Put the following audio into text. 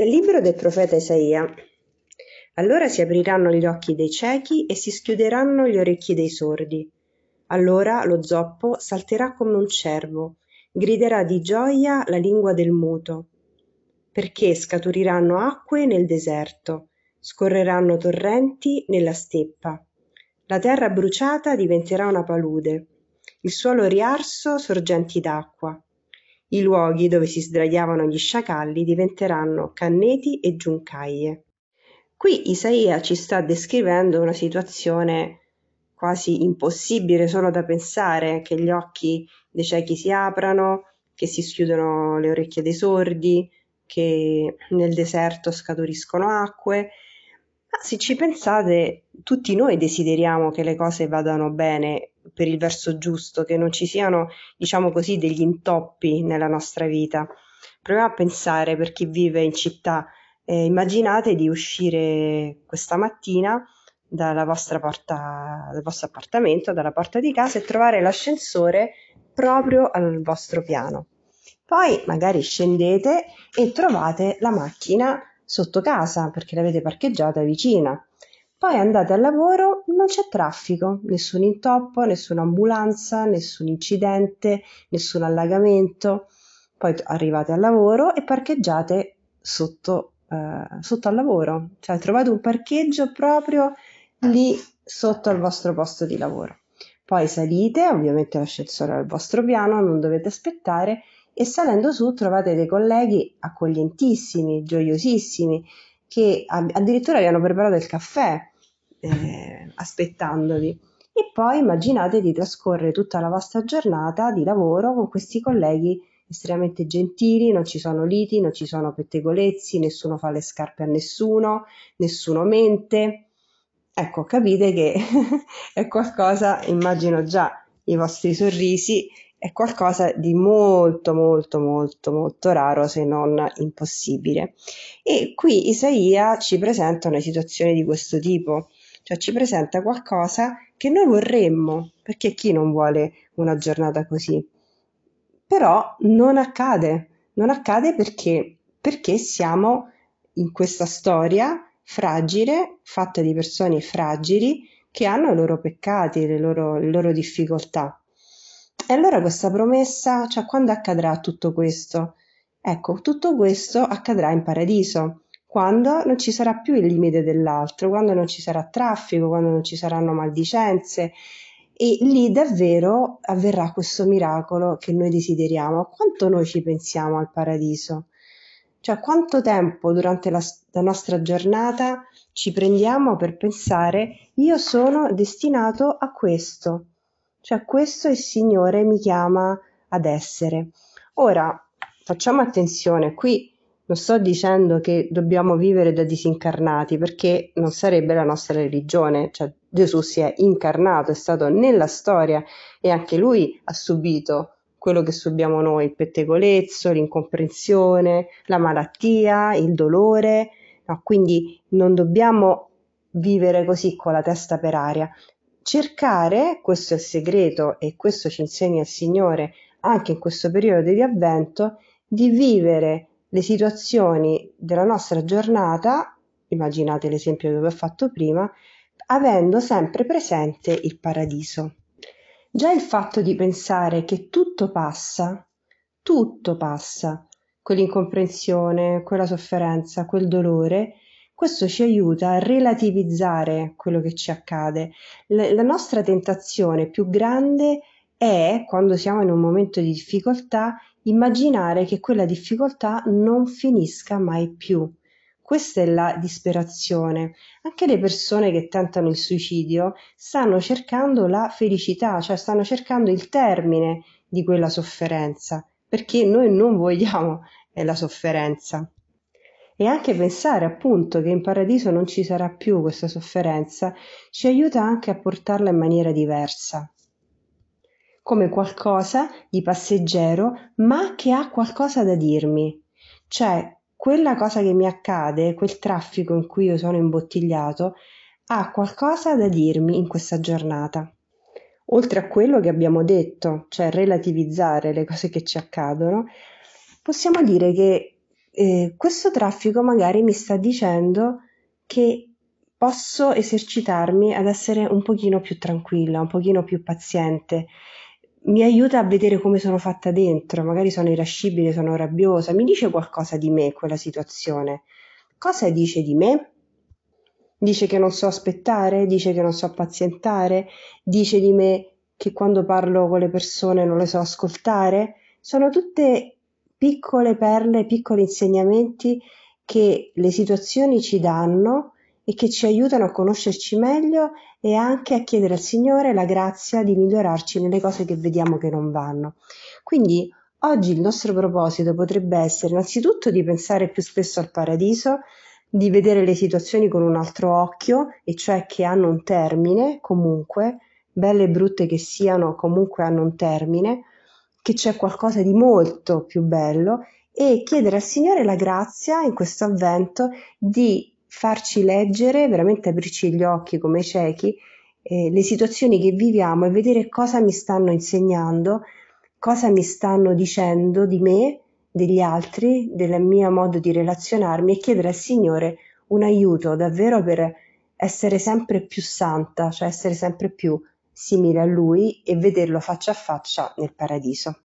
Dal libro del profeta Isaia. Allora si apriranno gli occhi dei ciechi e si schiuderanno gli orecchi dei sordi. Allora lo zoppo salterà come un cervo, griderà di gioia la lingua del muto. Perché scaturiranno acque nel deserto, scorreranno torrenti nella steppa. La terra bruciata diventerà una palude, il suolo riarso sorgenti d'acqua i luoghi dove si sdraiavano gli sciacalli diventeranno canneti e giuncaie. Qui Isaia ci sta descrivendo una situazione quasi impossibile solo da pensare, che gli occhi dei ciechi si aprano, che si schiudono le orecchie dei sordi, che nel deserto scaturiscono acque. Ma se ci pensate, tutti noi desideriamo che le cose vadano bene per il verso giusto, che non ci siano, diciamo così, degli intoppi nella nostra vita. Proviamo a pensare per chi vive in città, eh, immaginate di uscire questa mattina dalla vostra porta, dal vostro appartamento, dalla porta di casa e trovare l'ascensore proprio al vostro piano. Poi magari scendete e trovate la macchina sotto casa perché l'avete parcheggiata vicina. Poi andate al lavoro, non c'è traffico, nessun intoppo, nessuna ambulanza, nessun incidente, nessun allagamento. Poi arrivate al lavoro e parcheggiate sotto, eh, sotto al lavoro, cioè trovate un parcheggio proprio lì sotto al vostro posto di lavoro. Poi salite, ovviamente l'ascensore al vostro piano, non dovete aspettare e salendo su trovate dei colleghi accoglientissimi, gioiosissimi, che addirittura vi hanno preparato il caffè eh, aspettandovi. E poi immaginate di trascorrere tutta la vostra giornata di lavoro con questi colleghi estremamente gentili, non ci sono liti, non ci sono pettegolezzi, nessuno fa le scarpe a nessuno, nessuno mente. Ecco, capite che è qualcosa, immagino già i vostri sorrisi, è qualcosa di molto molto molto molto raro se non impossibile. E qui Isaia ci presenta una situazione di questo tipo cioè ci presenta qualcosa che noi vorremmo, perché chi non vuole una giornata così? Però non accade, non accade perché, perché siamo in questa storia fragile, fatta di persone fragili che hanno i loro peccati, le loro, le loro difficoltà. E allora questa promessa, cioè quando accadrà tutto questo? Ecco, tutto questo accadrà in paradiso quando non ci sarà più il limite dell'altro, quando non ci sarà traffico, quando non ci saranno maldicenze e lì davvero avverrà questo miracolo che noi desideriamo. Quanto noi ci pensiamo al paradiso? Cioè quanto tempo durante la, la nostra giornata ci prendiamo per pensare io sono destinato a questo, cioè questo il Signore mi chiama ad essere. Ora facciamo attenzione, qui non sto dicendo che dobbiamo vivere da disincarnati perché non sarebbe la nostra religione, cioè Gesù si è incarnato, è stato nella storia e anche lui ha subito quello che subiamo noi, il pettegolezzo, l'incomprensione, la malattia, il dolore, no, quindi non dobbiamo vivere così con la testa per aria. Cercare, questo è il segreto e questo ci insegna il Signore anche in questo periodo di avvento, di vivere le situazioni della nostra giornata, immaginate l'esempio che vi ho fatto prima, avendo sempre presente il paradiso. Già il fatto di pensare che tutto passa, tutto passa, quell'incomprensione, quella sofferenza, quel dolore, questo ci aiuta a relativizzare quello che ci accade. La nostra tentazione più grande è, quando siamo in un momento di difficoltà, immaginare che quella difficoltà non finisca mai più. Questa è la disperazione. Anche le persone che tentano il suicidio stanno cercando la felicità, cioè stanno cercando il termine di quella sofferenza, perché noi non vogliamo eh, la sofferenza. E anche pensare appunto che in paradiso non ci sarà più questa sofferenza ci aiuta anche a portarla in maniera diversa come qualcosa di passeggero, ma che ha qualcosa da dirmi. Cioè, quella cosa che mi accade, quel traffico in cui io sono imbottigliato, ha qualcosa da dirmi in questa giornata. Oltre a quello che abbiamo detto, cioè relativizzare le cose che ci accadono, possiamo dire che questo traffico magari mi sta dicendo che posso esercitarmi ad essere un pochino più tranquilla, un pochino più paziente. Mi aiuta a vedere come sono fatta dentro, magari sono irascibile, sono rabbiosa, mi dice qualcosa di me quella situazione. Cosa dice di me? Dice che non so aspettare, dice che non so pazientare, dice di me che quando parlo con le persone non le so ascoltare. Sono tutte piccole perle, piccoli insegnamenti che le situazioni ci danno e che ci aiutano a conoscerci meglio e anche a chiedere al Signore la grazia di migliorarci nelle cose che vediamo che non vanno. Quindi oggi il nostro proposito potrebbe essere innanzitutto di pensare più spesso al paradiso, di vedere le situazioni con un altro occhio, e cioè che hanno un termine comunque, belle e brutte che siano, comunque hanno un termine, che c'è qualcosa di molto più bello e chiedere al Signore la grazia in questo avvento di farci leggere, veramente aprirci gli occhi come ciechi, eh, le situazioni che viviamo e vedere cosa mi stanno insegnando, cosa mi stanno dicendo di me, degli altri, del mio modo di relazionarmi e chiedere al Signore un aiuto davvero per essere sempre più santa, cioè essere sempre più simile a Lui e vederlo faccia a faccia nel paradiso.